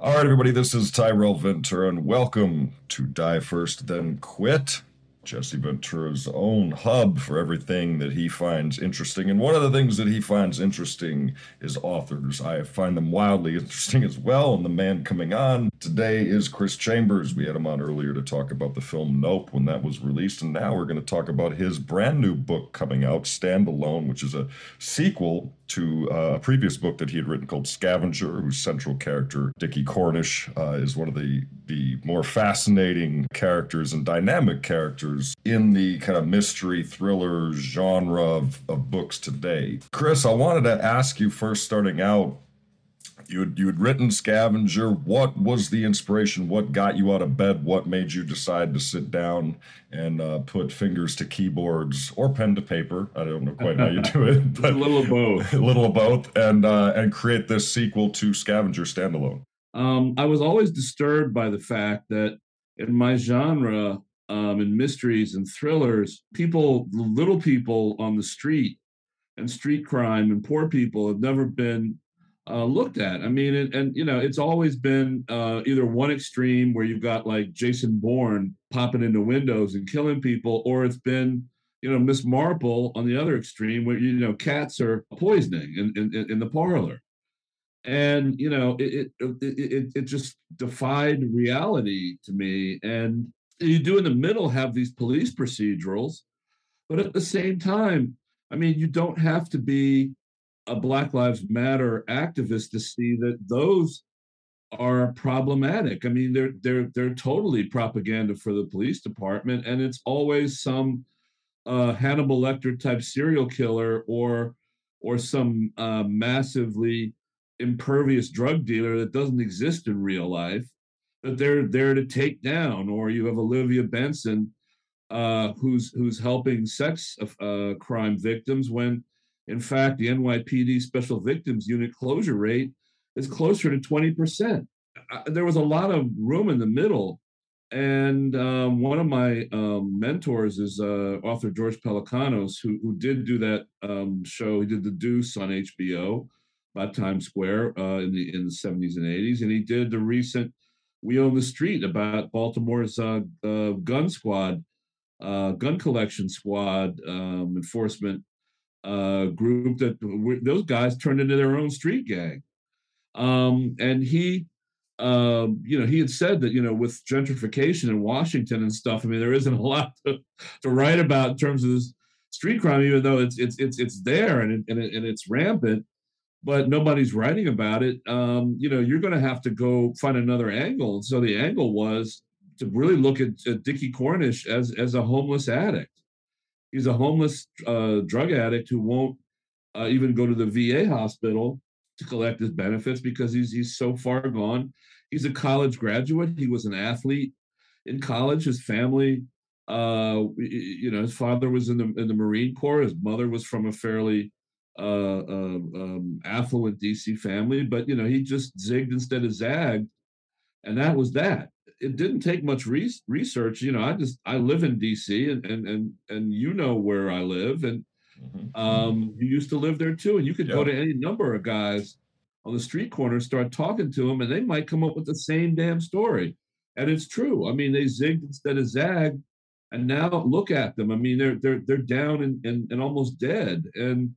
All right, everybody, this is Tyrel Ventura, and welcome to Die First Then Quit, Jesse Ventura's own hub for everything that he finds interesting. And one of the things that he finds interesting is authors. I find them wildly interesting as well. And the man coming on today is Chris Chambers. We had him on earlier to talk about the film Nope when that was released. And now we're going to talk about his brand new book coming out, Standalone, which is a sequel to uh, a previous book that he had written called Scavenger, whose central character, Dickie Cornish, uh, is one of the, the more fascinating characters and dynamic characters in the kind of mystery thriller genre of, of books today. Chris, I wanted to ask you first, starting out, you had, you had written Scavenger. What was the inspiration? What got you out of bed? What made you decide to sit down and uh, put fingers to keyboards or pen to paper? I don't know quite how you do it, but a little of both. A little of both, and uh, and create this sequel to Scavenger standalone. Um, I was always disturbed by the fact that in my genre, um, in mysteries and thrillers, people, little people on the street, and street crime and poor people have never been uh, looked at. I mean, and, and, you know, it's always been uh, either one extreme where you've got like Jason Bourne popping into windows and killing people, or it's been, you know, Miss Marple on the other extreme where you know cats are poisoning in in, in the parlor, and you know, it it, it it just defied reality to me. And you do in the middle have these police procedurals, but at the same time, I mean, you don't have to be a Black Lives Matter activist to see that those are problematic. I mean, they're they're they're totally propaganda for the police department, and it's always some uh, Hannibal Lecter type serial killer or or some uh, massively impervious drug dealer that doesn't exist in real life that they're there to take down. Or you have Olivia Benson, uh, who's who's helping sex uh, crime victims when in fact, the NYPD Special Victims Unit closure rate is closer to 20%. There was a lot of room in the middle. And um, one of my um, mentors is uh, author George Pelecanos, who, who did do that um, show. He did The Deuce on HBO about Times Square uh, in the in the 70s and 80s, and he did the recent We Own the Street about Baltimore's uh, uh gun squad, uh, gun collection squad um, enforcement uh, group that those guys turned into their own street gang. Um, and he, uh, you know, he had said that, you know, with gentrification in Washington and stuff, I mean, there isn't a lot to, to write about in terms of this street crime, even though it's it's it's it's there and it, and, it, and it's rampant, but nobody's writing about it. Um, you know, you're going to have to go find another angle. So the angle was to really look at, at Dickie Cornish as as a homeless addict he's a homeless uh, drug addict who won't uh, even go to the VA hospital to collect his benefits because he's he's so far gone. He's a college graduate. He was an athlete in college. His family, uh, you know, his father was in the in the Marine Corps. His mother was from a fairly uh, uh, um, affluent DC family, but you know, he just zigged instead of zagged, and that was that it didn't take much re- research. You know, I just I live in D.C. and and and and you know where I live, and mm-hmm. um, you used to live there too, and you could go to any number of guys on the street corner, start talking to them, and they might come up with the same damn story. And it's true. I mean, they zigged instead of zagged, and now look at them. I mean, they're they're they're down and and, and almost dead. And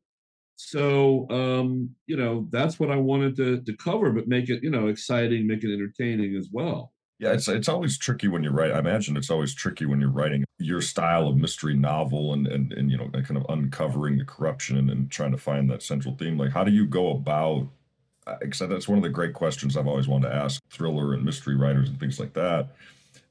so um, you know, that's what I wanted to to cover, but make it you know exciting, make it entertaining as well. Yeah, it's it's always tricky when you write. I imagine it's always tricky when you're writing your style of mystery novel and and and you know kind of uncovering the corruption and, and trying to find that central theme. Like, how do you go about? Uh, because that's one of the great questions I've always wanted to ask thriller and mystery writers and things like that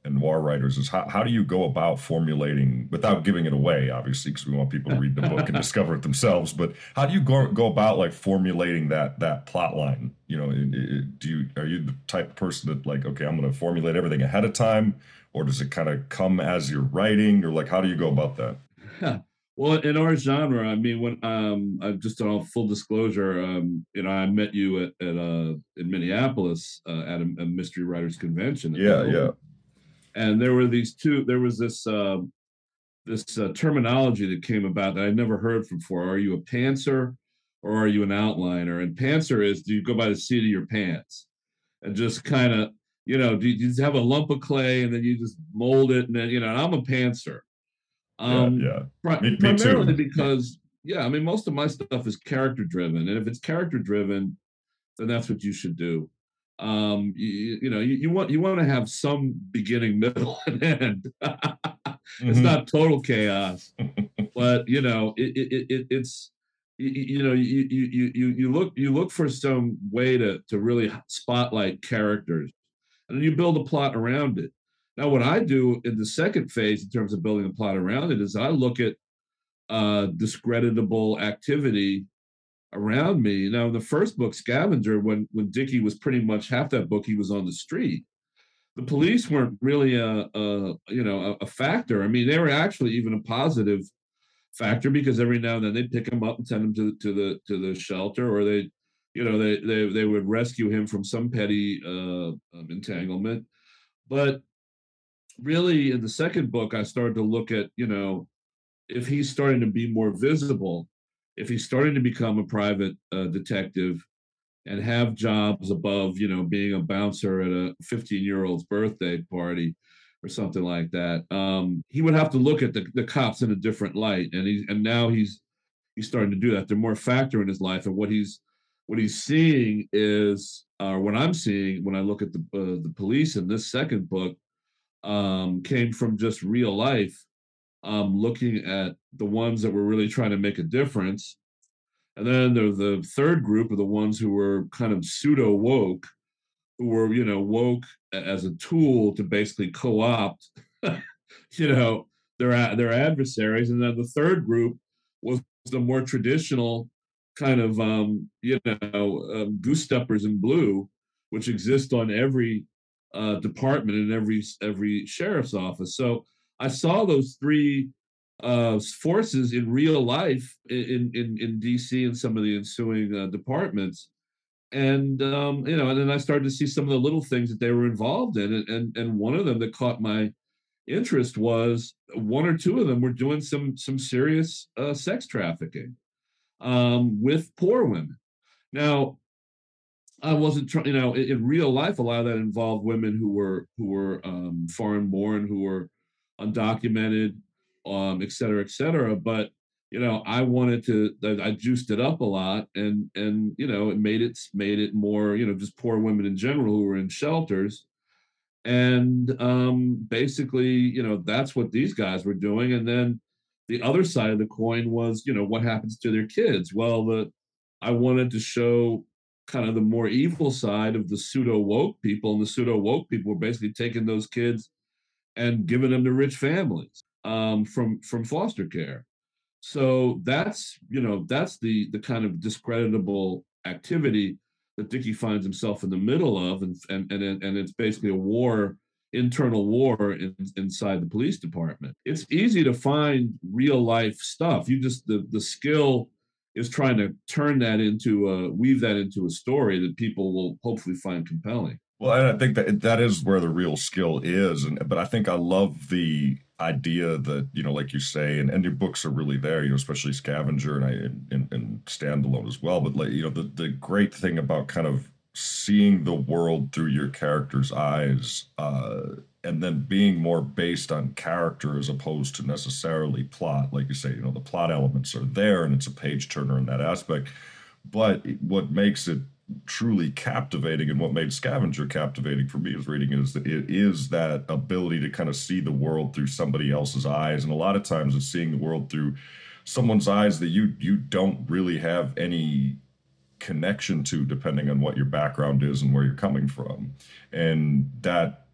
and noir writers is how, how do you go about formulating without giving it away obviously because we want people to read the book and discover it themselves but how do you go, go about like formulating that that plot line? You know do you are you the type of person that like okay i'm going to formulate everything ahead of time or does it kind of come as you're writing or like how do you go about that? Well in our genre i mean when um I just on full disclosure um you know i met you at, at uh in minneapolis uh, at a, a mystery writers convention yeah yeah and there were these two there was this uh, this uh, terminology that came about that i'd never heard from before are you a pantser or are you an outliner and pantser is do you go by the seat of your pants and just kind of you know do you just have a lump of clay and then you just mold it and then you know I'm a pantser. Um, yeah, yeah. me, primarily me because yeah, I mean most of my stuff is character driven, and if it's character driven, then that's what you should do. Um, you, you know, you, you, want you want to have some beginning, middle, and end. mm-hmm. It's not total chaos, but you know, it, it, it it's you, know you, you you you look you look for some way to to really spotlight characters and then you build a plot around it now what i do in the second phase in terms of building a plot around it is i look at uh discreditable activity around me. Now in the first book scavenger when when dickie was pretty much half that book he was on the street the police weren't really a, a you know a, a factor. I mean they were actually even a positive factor because every now and then they'd pick him up and send him to, to the to the shelter or they you know they they, they would rescue him from some petty uh, um, entanglement. But really in the second book i started to look at you know if he's starting to be more visible if he's starting to become a private uh, detective and have jobs above you know being a bouncer at a 15 year old's birthday party or something like that. Um, he would have to look at the, the cops in a different light, and he and now he's he's starting to do that. They're more factor in his life, and what he's what he's seeing is, or uh, what I'm seeing when I look at the uh, the police in this second book, um, came from just real life, um, looking at the ones that were really trying to make a difference, and then there's the third group of the ones who were kind of pseudo woke who were you know woke as a tool to basically co-opt you know their their adversaries. And then the third group was the more traditional kind of um, you know um, goose steppers in blue which exist on every uh, department in every every sheriff's office. So i saw those three uh, forces in real life in, in in dc and some of the ensuing uh, departments and um, you know, and then I started to see some of the little things that they were involved in, and and, and one of them that caught my interest was one or two of them were doing some some serious uh, sex trafficking um, with poor women. Now, I wasn't trying, you know, in, in, real life, a lot of that involved women who were who were um, foreign born, who were undocumented, um, et cetera, et cetera. But you know, I wanted to, I juiced it up a lot and, and, you know, it made it, made it more, you know, just poor women in general who were in shelters. And um, basically, you know, that's what these guys were doing. And then the other side of the coin was, you know, what happens to their kids? Well, the, I wanted to show kind of the more evil side of the pseudo woke people. And the pseudo woke people were basically taking those kids and giving them to rich families um, from, from foster care so that's you know that's the the kind of discreditable activity that Dickie finds himself in the middle of, and and and, and it's basically a war, internal war in, inside the police department. It's easy to find real life stuff. You just the the skill is trying to turn that into a weave that into a story that people will hopefully find compelling. Well, and I think that that is where the real skill is, and but I think I love the idea that you know, like you say, and, and your books are really there, you know, especially Scavenger and I and, and Standalone as well. But like you know, the the great thing about kind of seeing the world through your character's eyes, uh, and then being more based on character as opposed to necessarily plot, like you say, you know, the plot elements are there, and it's a page turner in that aspect. But what makes it truly captivating and what made Scavenger captivating for me as reading is that it is that ability to kind of see the world through somebody else's eyes. And a lot of times it's seeing the world through someone's eyes that you you don't really have any connection to depending on what your background is and where you're coming from. And that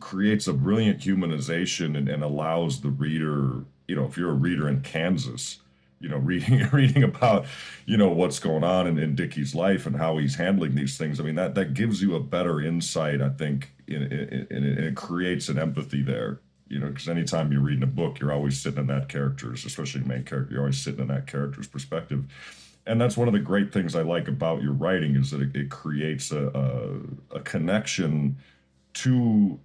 creates a brilliant humanization and, and allows the reader you know if you're a reader in kansas you know, reading reading about, you know, what's going on in, in Dickie's life and how he's handling these things. I mean, that that gives you a better insight, I think, and it creates an empathy there. You know, because anytime you're reading a book, you're always sitting in that character's, especially the main character, you're always sitting in that character's perspective. And that's one of the great things I like about your writing is that it, it creates a, a, a connection to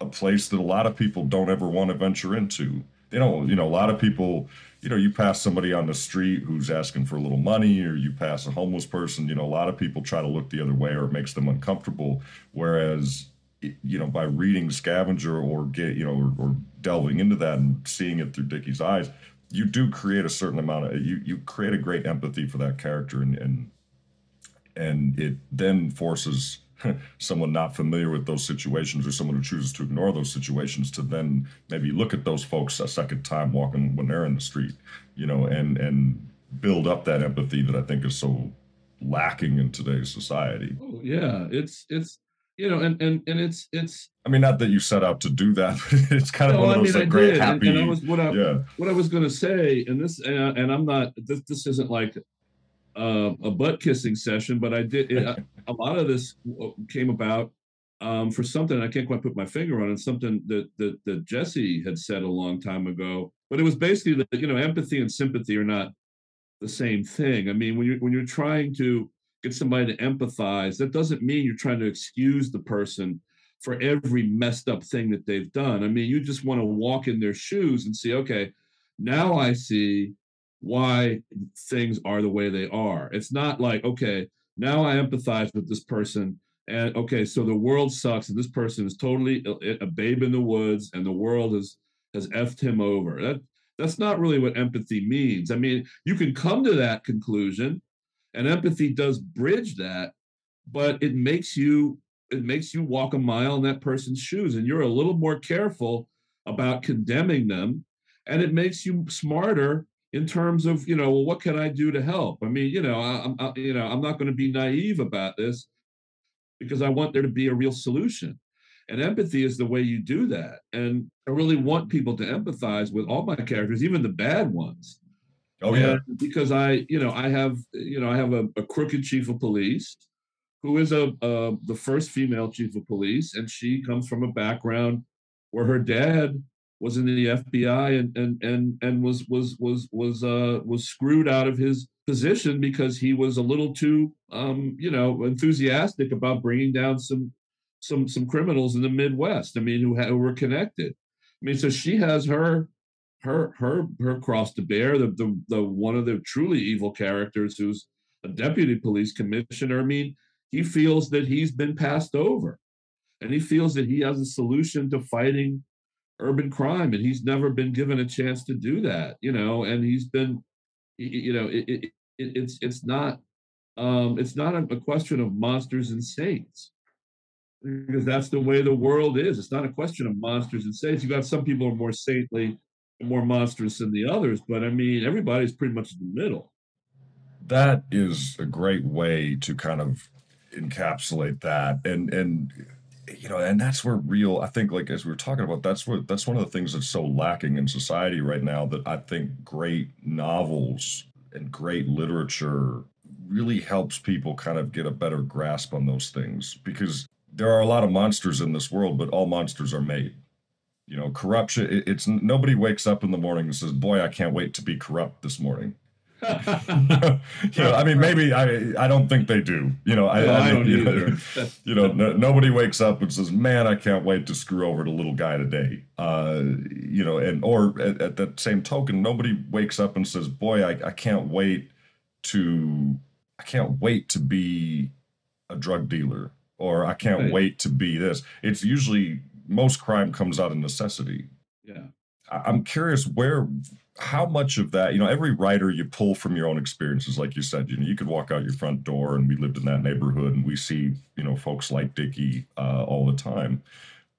a place that a lot of people don't ever want to venture into they don't, you know, a lot of people, you know, you pass somebody on the street who's asking for a little money or you pass a homeless person, you know, a lot of people try to look the other way or it makes them uncomfortable. Whereas, you know, by reading Scavenger or get, you know, or, or delving into that and seeing it through Dickie's eyes, you do create a certain amount of, you, you create a great empathy for that character and, and, and it then forces someone not familiar with those situations or someone who chooses to ignore those situations to then maybe look at those folks a second time walking when they're in the street, you know, and and build up that empathy that I think is so lacking in today's society. Oh, yeah, it's it's you know, and and and it's it's. I mean, not that you set out to do that, but it's kind of no, one of those I mean, like great did. happy. And, and I was what I yeah. what I was going to say, and this and, and I'm not this this isn't like uh, a butt kissing session, but I did it, a lot of this came about um, for something I can't quite put my finger on. It's something that, that that Jesse had said a long time ago, but it was basically that you know empathy and sympathy are not the same thing. I mean, when you're when you're trying to get somebody to empathize, that doesn't mean you're trying to excuse the person for every messed up thing that they've done. I mean, you just want to walk in their shoes and see, okay, now I see why things are the way they are. It's not like, okay, now I empathize with this person. And okay, so the world sucks, and this person is totally a, babe in the woods, and the world has has effed him over. That that's not really what empathy means. I mean, you can come to that conclusion, and empathy does bridge that, but it makes you it makes you walk a mile in that person's shoes, and you're a little more careful about condemning them, and it makes you smarter in terms of you know well what can i do to help? I mean you know I, am you know i'm not going to be naive about this because i want there to be a real solution. And empathy is the way you do that. And i really want people to empathize with all my characters even the bad ones. Oh yeah. And because i you know i have you know i have a, a crooked chief of police who is a uh, the first female chief of police. And she comes from a background where her dad was in the FBI and and and and was was was was uh was screwed out of his position because he was a little too um you know enthusiastic about bringing down some some some criminals in the Midwest. I mean, who, who were connected. I mean, so she has her her her her cross to bear. The the the one of the truly evil characters who's a deputy police commissioner. I mean, he feels that he's been passed over, and he feels that he has a solution to fighting urban crime and he's never been given a chance to do that you know and he's been you know it, it, it it's it's not um it's not a, question of monsters and saints. Because that's the way the world is. It's not a question of monsters and saints. You got some people are more saintly and more monstrous than the others but i mean everybody's pretty much in the middle. That is a great way to kind of encapsulate that and and you know, and that's where real, I think, like as we were talking about, that's what that's one of the things that's so lacking in society right now. That I think great novels and great literature really helps people kind of get a better grasp on those things because there are a lot of monsters in this world, but all monsters are made. You know, corruption. It, it's nobody wakes up in the morning and says, "Boy, I can't wait to be corrupt this morning." you know, I mean, maybe I I don't think they do. You know, I, no, I, I don't you either. Know, you know, no, nobody wakes up and says, "Man, I can't wait to screw over the little guy today." Uh, you know, and or at, at, that same token, nobody wakes up and says, "Boy, I, I can't wait to I can't wait to be a drug dealer," or "I can't right. wait to be this." It's usually most crime comes out of necessity. Yeah. I'm curious where how much of that, you know, every writer you pull from your own experiences, like you said, you know, you could walk out your front door and we lived in that neighborhood and we see, you know, folks like Dickie uh, all the time.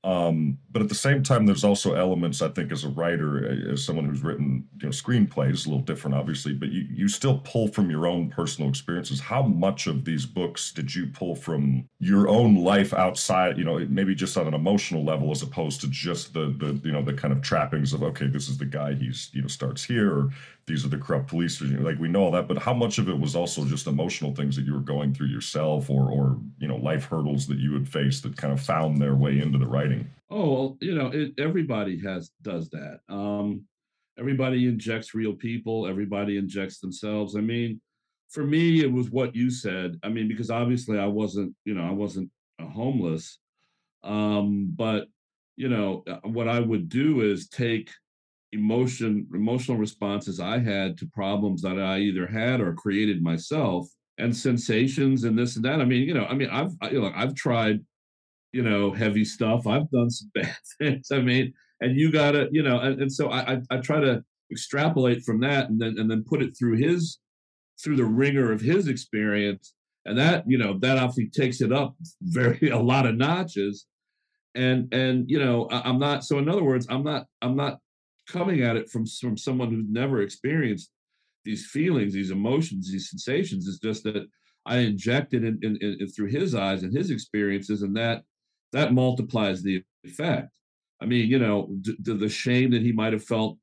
Um, but at the same time, there's also elements I think as a writer, as someone who's written you know screenplays, a little different, obviously, but you you still pull from your own personal experiences. How much of these books did you pull from your own life outside? You know, maybe just on an emotional level, as opposed to just the the you know the kind of trappings of okay, this is the guy he's you know starts here, or these are the corrupt police. Like we know all that, but how much of it was also just emotional things that you were going through yourself, or or you know life hurdles that you had faced that kind of found their way into the writing? Oh well, you know, it, everybody has does that. Um, everybody injects real people. Everybody injects themselves. I mean, for me, it was what you said. I mean, because obviously I wasn't, you know, I wasn't homeless. Um, but you know, uh, what I would do is take emotion emotional responses I had to problems that I either had or created myself and sensations and this and that. I mean, you know, I mean, I've I, you know, I've tried, you know, heavy stuff. I've done some bad things. I mean, and you gotta, you know, and, and so I, I I try to extrapolate from that and then and then put it through his through the ringer of his experience and that you know that obviously takes it up very a lot of notches and and you know I, i'm not so in other words i'm not i'm not coming at it from from someone who's never experienced these feelings these emotions these sensations. It's just that i inject it in, in, in through his eyes and his experiences and that that multiplies the effect. I mean you know d- d- the shame that he might have felt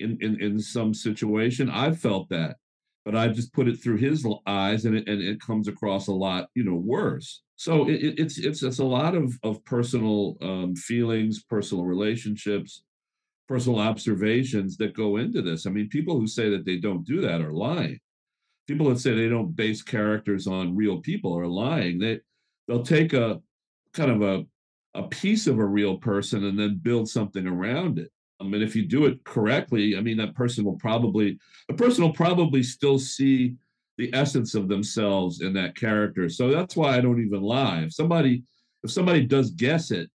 in, in in some situation i've felt that. But I just put it through his eyes, and it and it comes across a lot, you know, worse. So it, it's it's it's a lot of of personal um, feelings, personal relationships, personal observations that go into this. I mean, people who say that they don't do that are lying. People that say they don't base characters on real people are lying. They they'll take a kind of a a piece of a real person and then build something around it. I mean, if you do it correctly, I mean, that person will probably, a person will probably still see the essence of themselves in that character. So that's why I don't even lie. If somebody, if somebody does guess it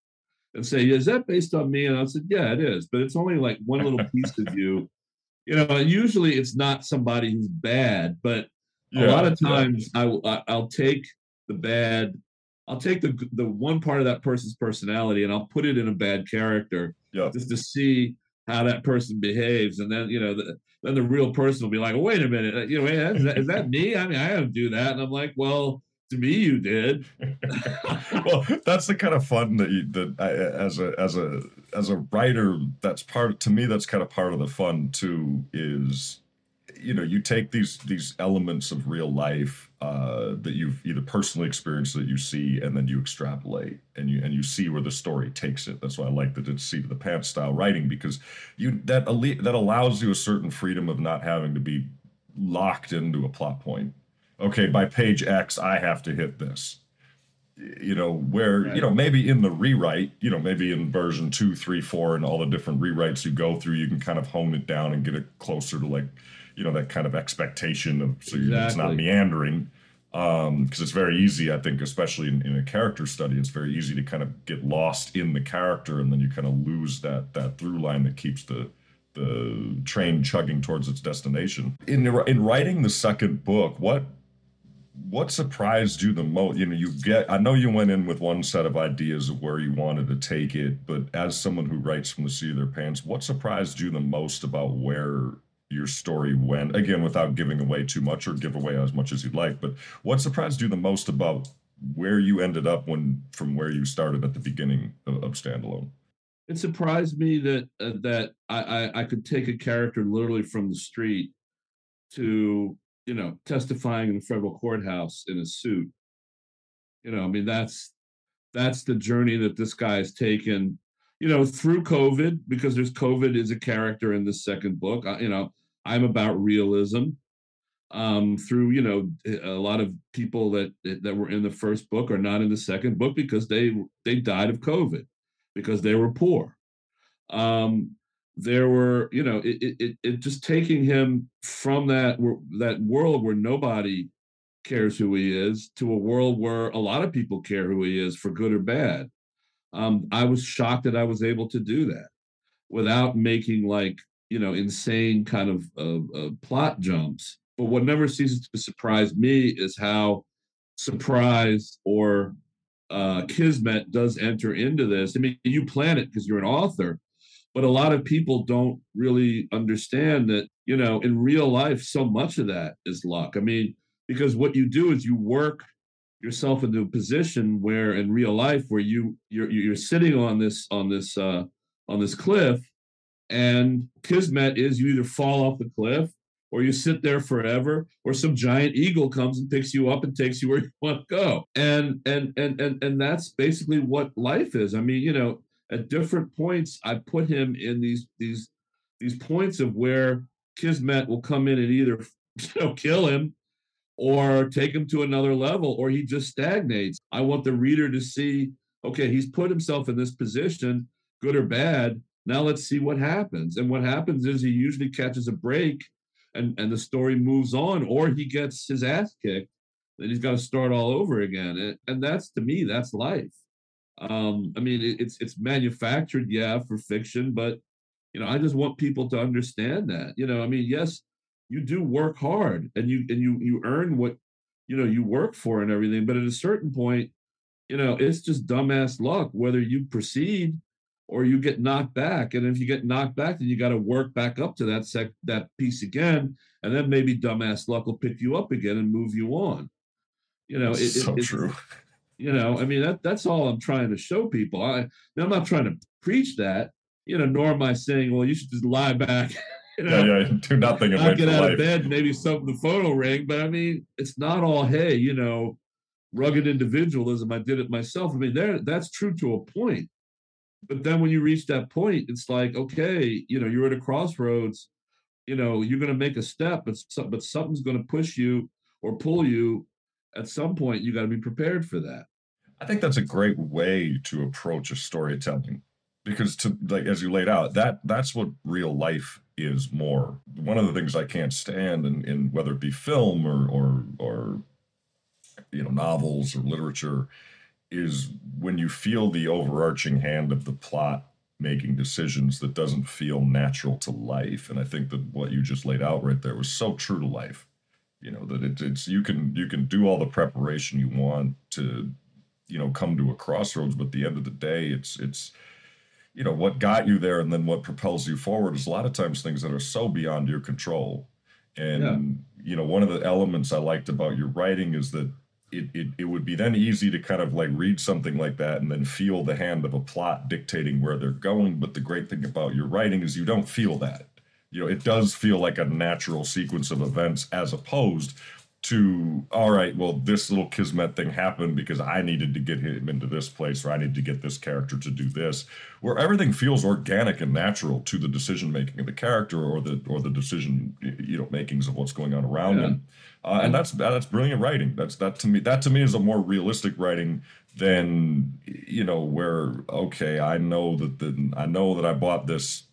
and say, is that based on me? And I said, yeah, it is, but it's only like one little piece of you. You know, usually it's not somebody who's bad, but yeah, a lot of times yeah. I, I'll take the bad I'll take the the one part of that person's personality and I'll put it in a bad character yeah. just to see how that person behaves, and then you know the, then the real person will be like, wait a minute, uh, you know, is that, is that me? I mean, I don't do that, and I'm like, well, to me, you did. well, that's the kind of fun that you that I, as a as a as a writer, that's part to me. That's kind of part of the fun too. Is you know you take these these elements of real life uh, that you've either personally experienced that you see and then you extrapolate and you and you see where the story takes it that's why i like the seat of the pants style writing because you that that allows you a certain freedom of not having to be locked into a plot point okay by page x i have to hit this you know where right. you know maybe in the rewrite you know maybe in version two three four and all the different rewrites you go through you can kind of hone it down and get it closer to like you know that kind of expectation of so exactly. it's not meandering because um, it's very easy i think especially in, in, a character study it's very easy to kind of get lost in the character and then you kind of lose that that through line that keeps the the train chugging towards its destination in in writing the second book what what surprised you the most you know you get i know you went in with one set of ideas of where you wanted to take it but as someone who writes from the seat of their pants what surprised you the most about where your story went? Again without giving away too much or give away as much as you'd like but what surprised you the most about where you ended up when from where you started at the beginning of, of standalone? It surprised me that uh, that I, I i could take a character literally from the street to you know testifying in the federal courthouse in a suit you know i mean that's that's the journey that this guy has taken you know through covid because there's covid is a character in the second book you know I'm about realism. Um, through you know a lot of people that that were in the first book are not in the second book because they they died of COVID because they were poor. Um, there were you know it, it, it just taking him from that that world where nobody cares who he is to a world where a lot of people care who he is for good or bad. Um, I was shocked that I was able to do that without making like you know insane kind of uh, uh, plot jumps. But what never ceases to surprise me is how surprise or uh, kismet does enter into this. I mean, you plan it because you're an author, but a lot of people don't really understand that you know in real life so much of that is luck. I mean, because what you do is you work yourself into a position where in real life where you you're you're sitting on this on this uh on this cliff and Kismet is you either fall off the cliff or you sit there forever or some giant eagle comes and picks you up and takes you where you want to go and and and and, and that's basically what life is i mean you know at different points i put him in these these these points of where kismet will come in and either you know kill him or take him to another level or he just stagnates i want the reader to see okay he's put himself in this position good or bad now let's see what happens. And what happens is he usually catches a break and, and the story moves on, or he gets his ass kicked, then he's got to start all over again. And, and that's to me, that's life. Um, I mean, it's it's manufactured, yeah, for fiction, but you know, I just want people to understand that. You know, I mean, yes, you do work hard and you and you you earn what you know you work for and everything, but at a certain point, you know, it's just dumbass luck whether you proceed or you get knocked back. And if you get knocked back, then you got to work back up to that sec that piece again, and then maybe dumbass luck will pick you up again and move you on. You know, it, so it, true. You know, I mean that that's all I'm trying to show people. I I'm not trying to preach that, you know, nor am I saying, well, you should just lie back. You know, yeah, yeah, do nothing and not get out life. of bed, maybe something the photo ring. But I mean, it's not all hey, you know, rugged individualism. I did it myself. I mean, there that's true to a point but then when you reach that point, it's like, okay, you know, you're at a crossroads. You know, you're going to make a step, but but something's going to push you or pull you. At some point, you got to be prepared for that. I think that's a great way to approach a storytelling because to like as you laid out that that's what real life is more. One of the things i can't stand in, in whether it be film or or or you know novels or literature is when you feel the overarching hand of the plot making decisions that doesn't feel natural to life. And i think that what you just laid out right there was so true to life you know that it, it's you can you can do all the preparation you want to you know come to a crossroads but at the end of the day it's it's you know what got you there and then what propels you forward is a lot of times things that are so beyond your control and yeah. you know one of the elements i liked about your writing is that it, it, it would be then easy to kind of like read something like that and then feel the hand of a plot dictating where they're going. But the great thing about your writing is you don't feel that. You know, it does feel like a natural sequence of events as opposed to, all right, well, this little Kismet thing happened because I needed to get him into this place or I need to get this character to do this, where everything feels organic and natural to the decision making of the character or the or the decision you know makings of what's going on around yeah. him. Uh, and that's that's brilliant writing. That's that to me. That to me is a more realistic writing than you know where okay, I know that the I know that I bought this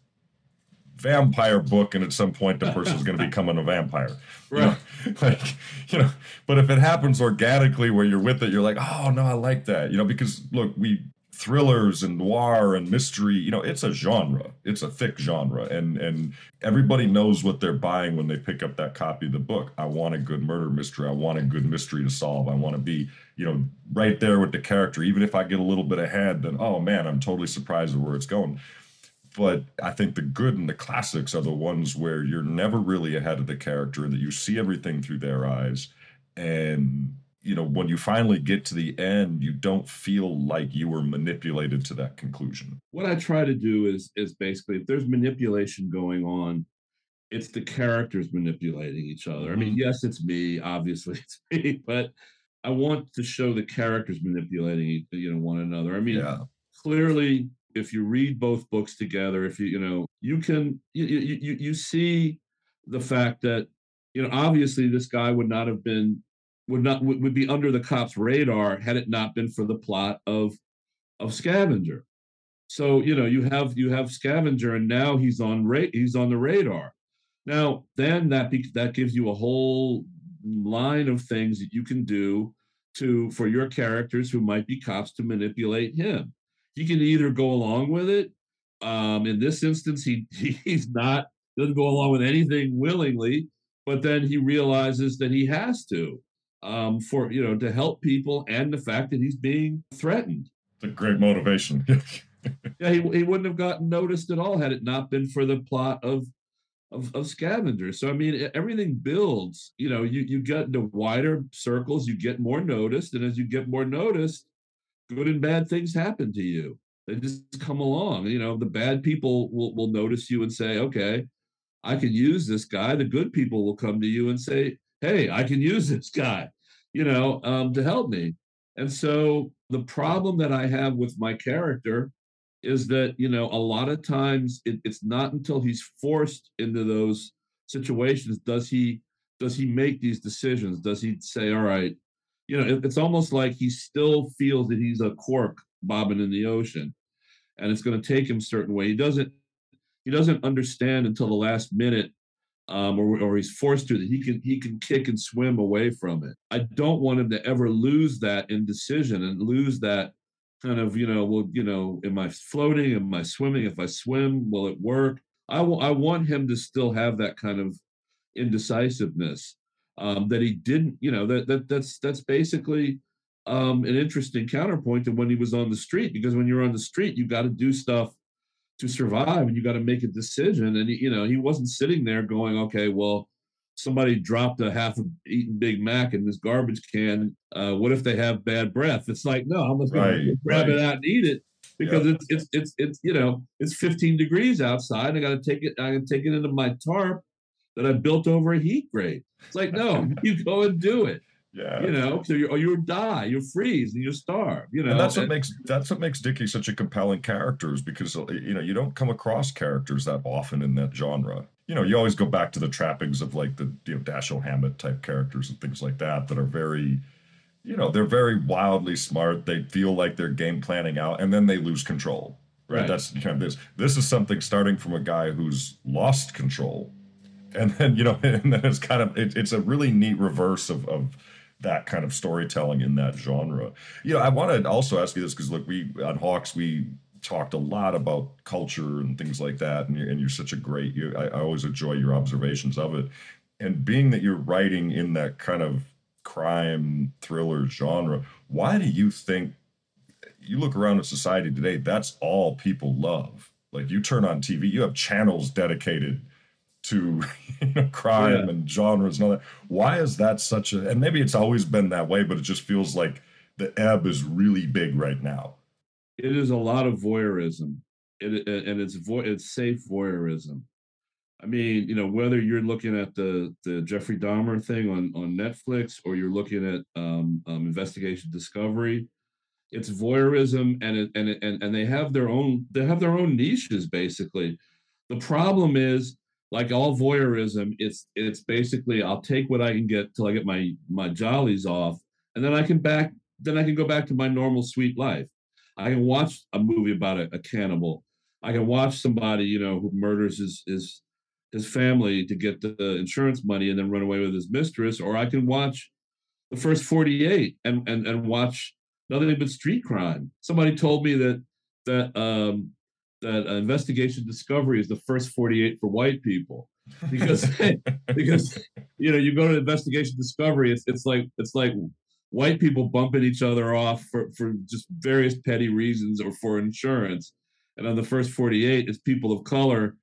vampire book, and at some point the person's going to become a vampire. Right. You know, like you know, but if it happens organically where you're with it, you're like, oh no, I like that. You know, because look, we thrillers and noir and mystery you know it's a genre it's a thick genre and and everybody knows what they're buying when they pick up that copy of the book i want a good murder mystery i want a good mystery to solve i want to be you know right there with the character even if i get a little bit ahead then oh man i'm totally surprised at where it's going but i think the good and the classics are the ones where you're never really ahead of the character and that you see everything through their eyes and you know when you finally get to the end you don't feel like you were manipulated to that conclusion what i try to do is is basically if there's manipulation going on it's the characters manipulating each other i mean mm-hmm. yes it's me obviously it's me but i want to show the characters manipulating you know one another i mean yeah. clearly if you read both books together if you you know you can you you, you see the fact that you know obviously this guy would not have been would not would, be under the cops' radar had it not been for the plot of of Scavenger. So you know you have you have Scavenger, and now he's on ra- he's on the radar. Now then that be- that gives you a whole line of things that you can do to for your characters who might be cops to manipulate him. He can either go along with it. Um, in this instance, he he's not doesn't go along with anything willingly, but then he realizes that he has to um, for you know to help people and the fact that he's being threatened. It's a great motivation. yeah, he, he wouldn't have gotten noticed at all had it not been for the plot of of, of Scavenger. So I mean, everything builds. You know, you you get into wider circles, you get more noticed, and as you get more noticed, good and bad things happen to you. They just come along. You know, the bad people will will notice you and say, okay. I can use this guy. The good people will come to you and say, hey, I can use this guy, you know, um, to help me. And so the problem that I have with my character is that, you know, a lot of times it, it's not until he's forced into those situations does he does he make these decisions? Does he say, all right, you know, it, it's almost like he still feels that he's a cork bobbing in the ocean and it's going to take him a certain way. He doesn't he doesn't understand until the last minute um, or, or he's forced to that he can he can kick and swim away from it. I don't want him to ever lose that indecision and lose that kind of you know well you know am I floating am I swimming if I swim will it work I, w- I want him to still have that kind of indecisiveness um, that he didn't you know that, that that's that's basically um, an interesting counterpoint to when he was on the street because when you're on the street you got to do stuff to survive and you got to make a decision. And you know he wasn't sitting there going okay well somebody dropped a half eaten big mac in this garbage can uh, what if they have bad breath? It's like no i'm just gonna grab right. it out and eat it because it's it's it's it's you know it's 15 degrees outside i gotta take it i can take it into my tarp that i built over a heat grate it's like no you go and do it yeah. You know, so you or you die, you freeze, and you starve. You know, and that's what and, makes that's what makes Dickie such a compelling character, is because uh, you know you don't come across characters that often in that genre. You know, you always go back to the trappings of like the you know Dashiell Hammett type characters and things like that that are very, you know, they're very wildly smart. They feel like they're game planning out, and then they lose control. Right. right. That's kind of this. This is something starting from a guy who's lost control, and then you know, and then it's kind of it, it's a really neat reverse of of that kind of storytelling in that genre. You know, I want to also ask you this because look, we on Hawks we talked a lot about culture and things like that, and you're, and you're such a great. You, I, I always enjoy your observations of it, and being that you're writing in that kind of crime thriller genre, why do you think? You look around at society today, that's all people love. Like you turn on TV, you have channels dedicated to you know, crime yeah. and genres and all that. Why is that such a? And maybe it's always been that way, but it just feels like the ebb is really big right now. It is a lot of voyeurism, it, and it's vo- it's safe voyeurism. I mean, you know, whether you're looking at the the Jeffrey Dahmer thing on on Netflix or you're looking at um, um, Investigation Discovery, it's voyeurism, and it, and it, and and they have their own they have their own niches basically. The problem is like all voyeurism, it's it's basically I'll take what I can get till I get my my jollies off, and then I can back then I can go back to my normal sweet life. I can watch a movie about a, a cannibal. I can watch somebody you know who murders his his his family to get the insurance money and then run away with his mistress, or I can watch the first 48 and and and watch nothing but street crime. Somebody told me that that um, that uh, investigation discovery is the first 48 for white people. Because because you know you go to investigation discovery it's, it's like it's like white people bumping each other off for, for just various petty reasons or for insurance. And on the first 48 it's people of color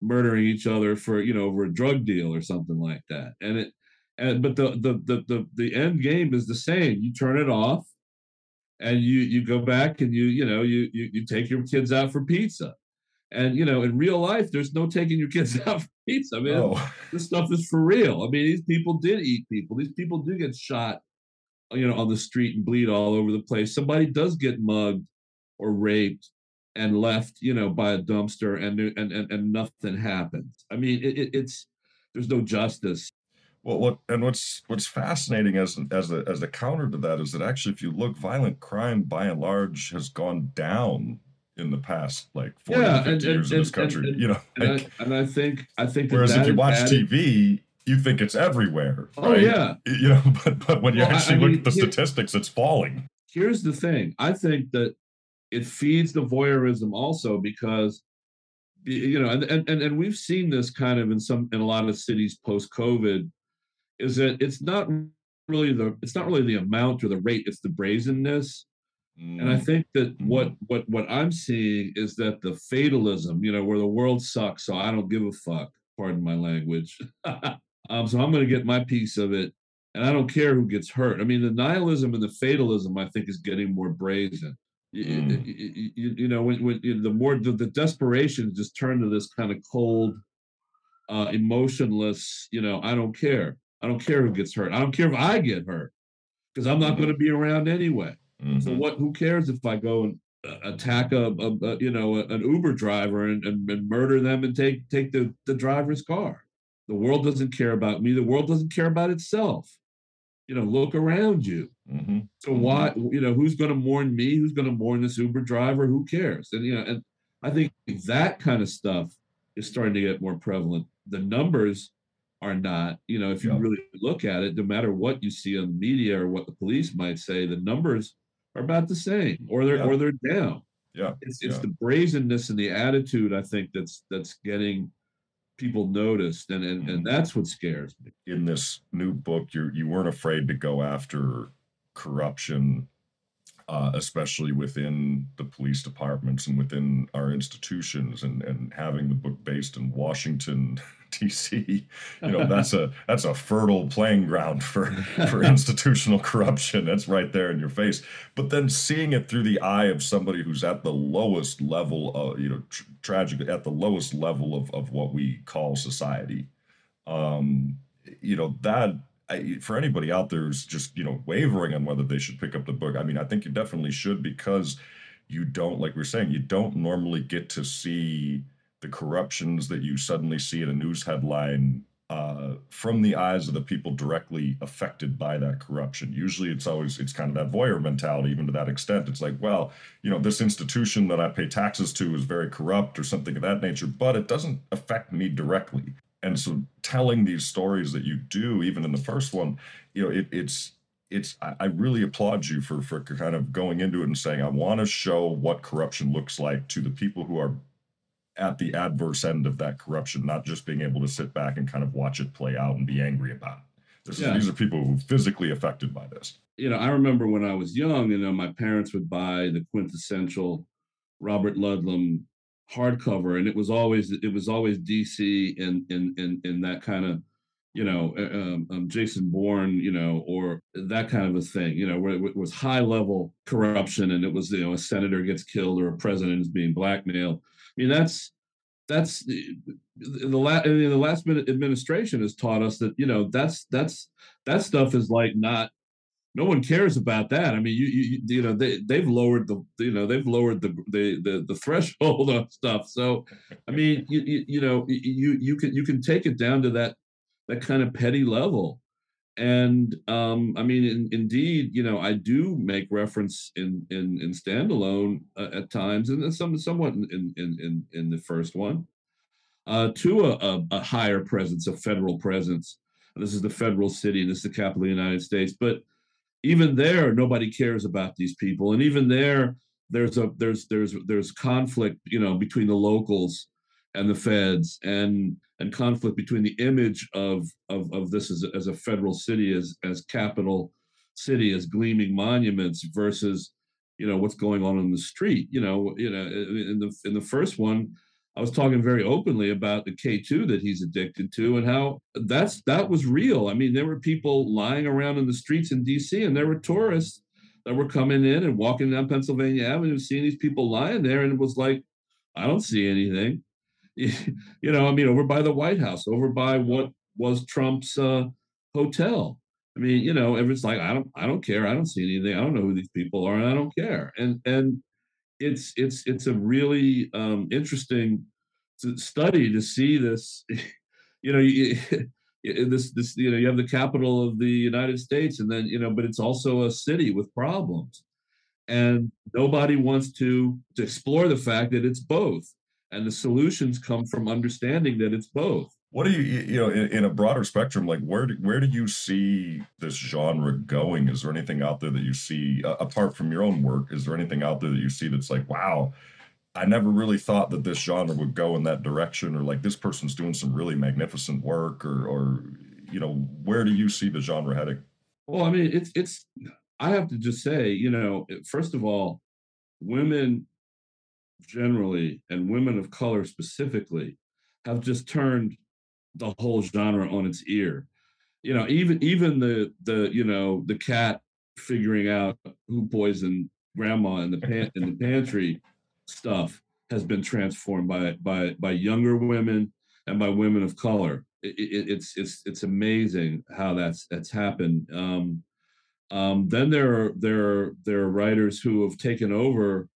murdering each other for you know over a drug deal or something like that. And it and but the the the the, the end game is the same. You turn it off and you you go back and you you know you you, you take your kids out for pizza. And you know in real life there's no taking your kids out for pizza i mean oh. this stuff is for real. I mean these people did eat people. These people do get shot you know on the street and bleed all over the place. Somebody does get mugged or raped and left you know by a dumpster and and and, and nothing happens. I mean it, it, it's there's no justice well, what and what's what's fascinating as as a as a counter to that is that actually, if you look, violent crime by and large has gone down in the past like 40 yeah, 50 and, years and, in this country. And, you know, and, like, I, and I think I think whereas if you watch TV, you think it's everywhere. Oh right? yeah, you know, but but when you well, actually I, look mean, at the here, statistics, it's falling. Here's the thing: I think that it feeds the voyeurism also because you know, and and and we've seen this kind of in some in a lot of cities post COVID is that it's not really the it's not really the amount or the rate, it's the brazenness. Mm. And I mm. think that what what what I'm seeing is that the fatalism, you know, where the world sucks, so I don't give a fuck. Pardon my language. um, so I'm going to get my piece of it, and I don't care who gets hurt. I mean, the nihilism and the fatalism, I think, is getting more brazen. Mm. You, you, you, know, when, when the more the, the desperation just turned to this kind of cold, uh, emotionless. You know, I don't care. I don't care who gets hurt. I don't care if I get hurt because I'm not mm-hmm. going to be around anyway. Mm-hmm. So what? Who cares if I go and uh, attack a, a, a, you know an Uber driver and, and, and murder them and take take the the driver's car? The world doesn't care about me. The world doesn't care about itself. You know, look around you. Mm-hmm. So why? Mm-hmm. You know, who's going to mourn me? Who's going to mourn this Uber driver? Who cares? And you know, and I think that kind of stuff is starting to get more prevalent. The numbers are not. You know, if you yeah. really look at it, no matter what you see on the media or what the police might say, the numbers are about the same, or they're yeah. or they're down. Yeah, it's it's yeah. the brazenness and the attitude I think that's that's getting people noticed, and and, and mm-hmm. that's what scares me. In this new book, you you weren't afraid to go after corruption uh, especially within the police departments and within our institutions and, and having the book based in Washington DC you know that's a that's a fertile playing ground for for institutional corruption. That's right there in your face. But then seeing it through the eye of somebody who's at the lowest level of you know tr- tragic at the lowest level of of what we call society um you know that I, for anybody out there who's just you know wavering on whether they should pick up the book, I mean, I think you definitely should because you don't, like we're saying, you don't normally get to see the corruptions that you suddenly see in a news headline uh, from the eyes of the people directly affected by that corruption. Usually, it's always it's kind of that voyeur mentality. Even to that extent, it's like, well, you know, this institution that I pay taxes to is very corrupt or something of that nature, but it doesn't affect me directly and so telling these stories that you do even in the first one you know it, it's it's I, really applaud you for for kind of going into it and saying i want to show what corruption looks like to the people who are at the adverse end of that corruption not just being able to sit back and kind of watch it play out and be angry about it this yeah. is, these are people who are physically affected by this you know i remember when i was young you know my parents would buy the quintessential robert ludlum hardcover, and it was always it was always DC and in in in that kind of you know um, um, Jason Bourne, you know, or that kind of a thing, you know, where it was high level corruption, and it was you know a senator gets killed or a president is being blackmailed. I mean, that's that's the, the last the last minute administration has taught us that you know that's that's that stuff is like not no one cares about that. I mean, you you you know they they've lowered the you know they've lowered the the the, the threshold of stuff. So, I mean, you, you you know you you can you can take it down to that that kind of petty level. And um, I mean, in, indeed, you know, I do make reference in in in standalone uh, at times, and some somewhat in in in in the first one, uh, to a, a, a higher presence, a federal presence. This is the federal city, and this is the capital of the United States, but even there nobody cares about these people. And even there there's a there's there's there's conflict you know between the locals and the feds and and conflict between the image of of, of this as as a federal city as as capital city as gleaming monuments versus you know what's going on in the street you know you know in the in the first one I was talking very openly about the K2 that he's addicted to and how that's that was real. I mean, there were people lying around in the streets in DC and there were tourists that were coming in and walking down Pennsylvania Avenue, seeing these people lying there, and it was like, I don't see anything. you know, I mean, over by the White House, over by what was Trump's uh, hotel. I mean, you know, it's like I don't, I don't care. I don't see anything. I don't know who these people are, and I don't care. And and it's it's it's a really um, interesting study to see this. You know, you, this this you know you have the capital of the United States, and then you know, but it's also a city with problems, and nobody wants to to explore the fact that it's both, and the solutions come from understanding that it's both what do you you know in, in, a broader spectrum like where do, where do you see this genre going? Is there anything out there that you see uh, apart from your own work is there anything out there that you see that's like wow i never really thought that this genre would go in that direction or like this person's doing some really magnificent work or or you know where do you see the genre heading? Well i mean it's it's i have to just say you know first of all women generally and women of color specifically have just turned the whole genre on its ear. You know, even even the the you know the cat figuring out who poisoned grandma in the pan in the pantry stuff has been transformed by by by younger women and by women of color. It, it, it's it's it's amazing how that's that's happened. Um, um, then there are there are there are writers who have taken over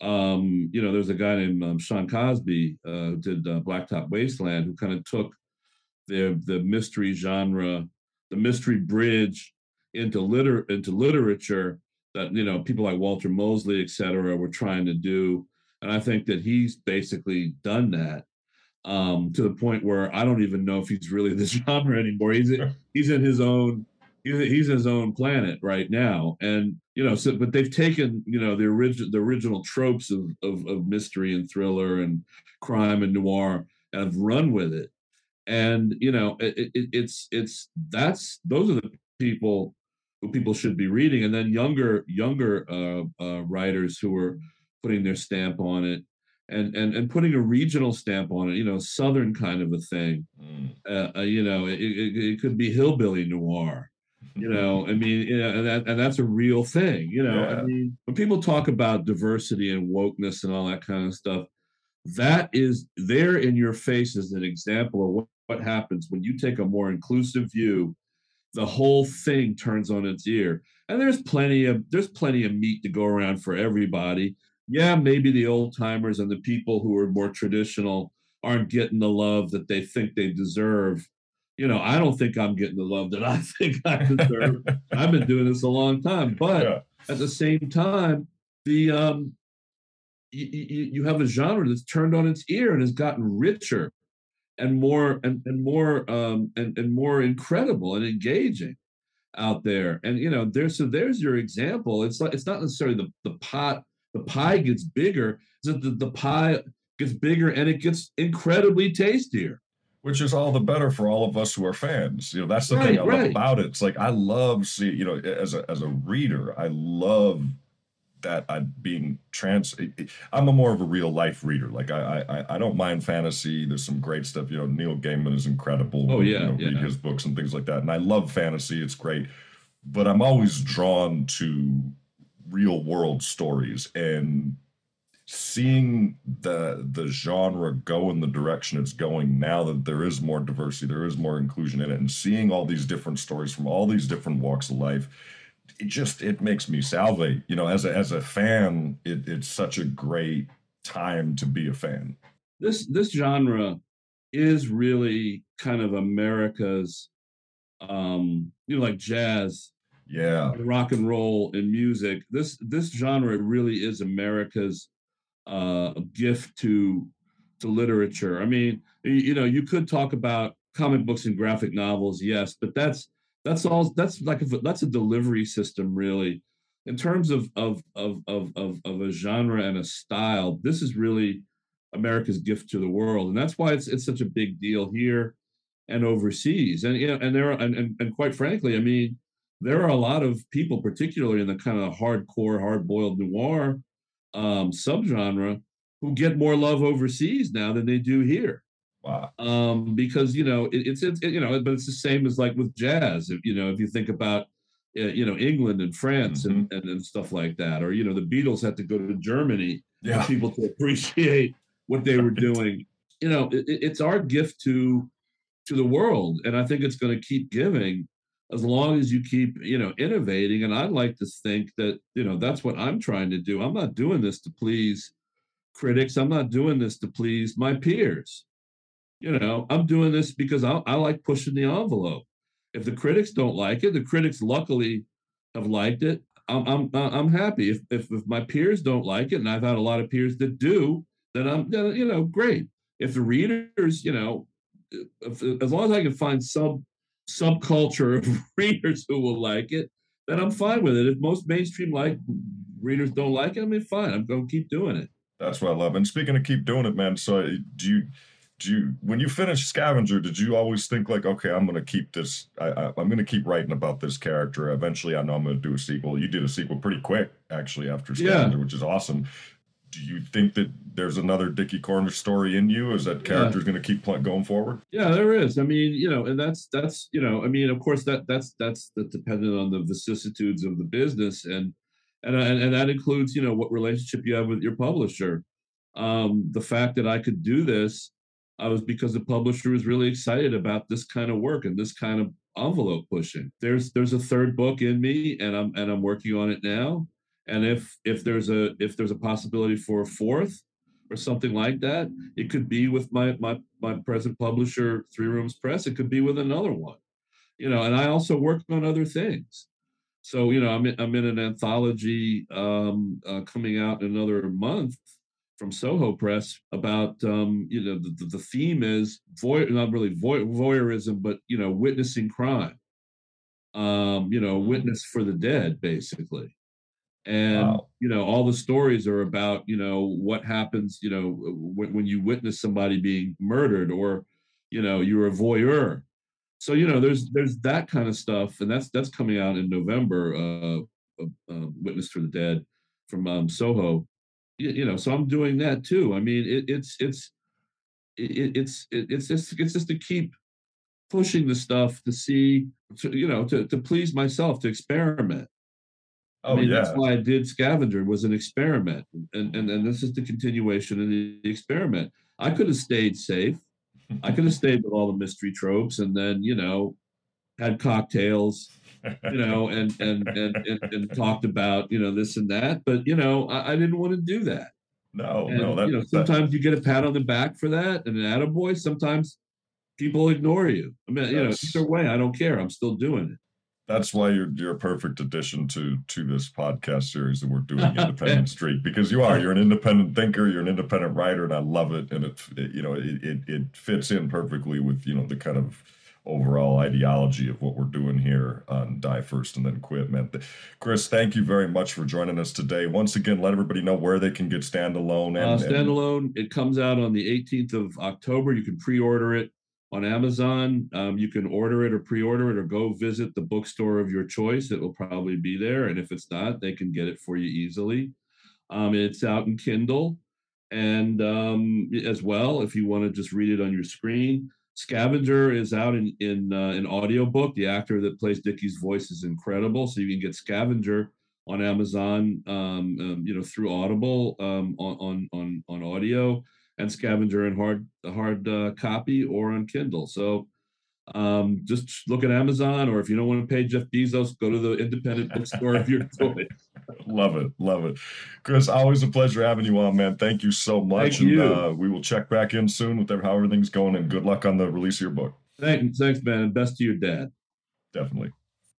um, you know, there's a guy named um, Shawn Cosby uh, who did uh, Blacktop Wasteland, who kind of took the the mystery genre, the mystery bridge into liter into literature that you know people like Walter Mosley, et cetera, were trying to do. And I think that he's basically done that. um, to the point where I don't even know if he's really this genre anymore. He's he's in his own he's in his own planet right now, and you know. So, but they've taken you know the original the original tropes of, of of mystery and thriller and crime and noir and have run with it. And you know, it, it, it's it's that's those are the people who people should be reading, and then younger younger uh, uh, writers who are putting their stamp on it and and and putting a regional stamp on it, you know, southern kind of a thing. Mm. Uh, uh, you know, it, it, it, could be hillbilly noir. You know, I mean, you know, and that and that's a real thing. You know, yeah. I mean, when people talk about diversity and wokeness and all that kind of stuff, that is there in your face as an example of what, what happens when you take a more inclusive view. The whole thing turns on its ear, and there's plenty of there's plenty of meat to go around for everybody yeah, maybe the old timers and the people who are more traditional aren't getting the love that they think they deserve. You know, I don't think I'm getting the love that I think I deserve. I've been doing this a long time, but yeah. at the same time, the um, you, you, have a genre that's turned on its ear and has gotten richer and more and, and more um, and, and more incredible and engaging out there. And you know, there's so there's your example. It's like it's not necessarily the the pot the pie gets bigger, so the, the pie gets bigger and it gets incredibly tastier. Which is all the better for all of us who are fans. You know, that's the right, thing I right. love about it. It's like I love see, you know, as a as a reader, I love that I'm being trans. I'm a more of a real life reader. Like I, I, I don't mind fantasy. There's some great stuff. You know, Neil Gaiman is incredible. Oh yeah, you know, yeah. read his books and things like that. And I love fantasy. It's great, but I'm always drawn to real world stories and seeing the the genre go in the direction it's going now that there is more diversity there is more inclusion in it and seeing all these different stories from all these different walks of life it just it makes me salivate. You know as a as a fan it, it's such a great time to be a fan. This this genre is really kind of america's um you know like jazz yeah. rock and roll and music. This this genre really is america's uh gift to to literature. I mean you know you could talk about comic books and graphic novels yes but that's that's all that's like a, that's a delivery system really in terms of of, of of of of a genre and a style this is really america's gift to the world and that's why it's it's such a big deal here and overseas and you know and there are and, and, and quite frankly i mean there are a lot of people, particularly in the kind of hardcore, hard-boiled noir um, subgenre, who get more love overseas now than they do here. Wow. Um, because you know it, it's it's it, you know, but it's the same as like with jazz. If, you know, if you think about uh, you know England and France mm-hmm. and, and, and stuff like that, or you know the Beatles had to go to Germany yeah. for people to appreciate what they were doing. You know, it, it's our gift to to the world, and I think it's going to keep giving as long as you keep you know innovating and i'd like to think that you know that's what i'm trying to do i'm not doing this to please critics i'm not doing this to please my peers you know i'm doing this because i, I like pushing the envelope if the critics don't like it the critics luckily have liked it i'm i'm, I'm happy if, if if my peers don't like it and i've had a lot of peers that do then i'm you know great if the readers you know if, as long as i can find some subculture of readers who will like it, then I'm fine with it. If most mainstream like readers don't like it, I mean, fine. I'm to keep doing it. That's what I love. And speaking of keep doing it, man. So uh, do you? Do you, when you finished Scavenger, did you always think like, okay, I'm going to keep this, I, I, am going to keep writing about this character. Eventually, I know I'm going to do a sequel. You did a sequel pretty quick, actually, after Scavenger, yeah. which is awesome do you think that there's another Dickie Cornish story in you? Is that character's yeah. going to keep going forward? Yeah, there is. I mean, you know, and that's that's you know, I mean, of course that that's that's the dependent on the vicissitudes of the business, and and and, and that includes you know what relationship you have with your publisher. Um, the fact that I could do this, I was because the publisher was really excited about this kind of work and this kind of envelope pushing. There's there's a third book in me, and I'm and I'm working on it now. And if if there's a if there's a possibility for a fourth or something like that it could be with my my my present publisher three rooms press. It could be with another one you know and i also work on other things. So you know i'm in, I'm in an anthology um, uh, coming out in another month from Soho Press about um, you know the, the theme is voy not really voy voyeurism, but you know witnessing crime. Um, you know, mm-hmm. witness for the dead, basically. And wow. you know, all the stories are about you know what happens. You know, when, when you witness somebody being murdered, or you know, you're a voyeur. So you know, there's there's that kind of stuff, and that's that's coming out in November. Uh, uh, Witness for the Dead from um, Soho you know so i'm doing that too. I mean it, it's it's it, it's it, it's just it's just to keep pushing the stuff to see to, you know to, to please myself to experiment. Oh I mean, yeah. that's why i did scavenger was an experiment and and, and this is the continuation of the experiment. I could have stayed safe. I could have stayed with all the mystery tropes and then you know had cocktails you know, and and, and and and talked about you know this and that. But you know, I, I didn't want to do that. No, and, no. That, you know, sometimes that, you get a pat on the back for that, and an attaboy. Sometimes people ignore you. I mean, you know, either way, I don't care. I'm still doing it. That's why you're you're a perfect addition to to this podcast series that we're doing, Independent Streak, because you are you're an independent thinker, you're an independent writer, and I love it. And it, it you know it, it it fits in perfectly with you know the kind of overall ideology of what we're doing here on Die First and Then Quit. Man, Chris, thank you very much for joining us today. Once again, let everybody know where they can get Standalone. And, uh, standalone, and... it comes out on the 18th of October. You can pre-order it on Amazon. Um, you can order it or pre-order it or go visit the bookstore of your choice. It will probably be there. And if it's not, they can get it for you easily. Um, it's out in Kindle and um, as well if you want to just read it on your screen Scavenger is out in in uh, an audiobook. The actor that plays Dickie's voice is incredible, so you can get Scavenger on Amazon, um, um, you know, through Audible um, on on on audio, and Scavenger in hard hard uh, copy or on Kindle. So um, just look at Amazon, or if you don't want to pay Jeff Bezos, go to the independent bookstore of your choice. love it, love it, Chris. Always a pleasure having you on, man. Thank you so much. Thank you. And, uh, we will check back in soon with how everything's going, and good luck on the release of your book. Thanks, thanks, man, and best to your dad. Definitely.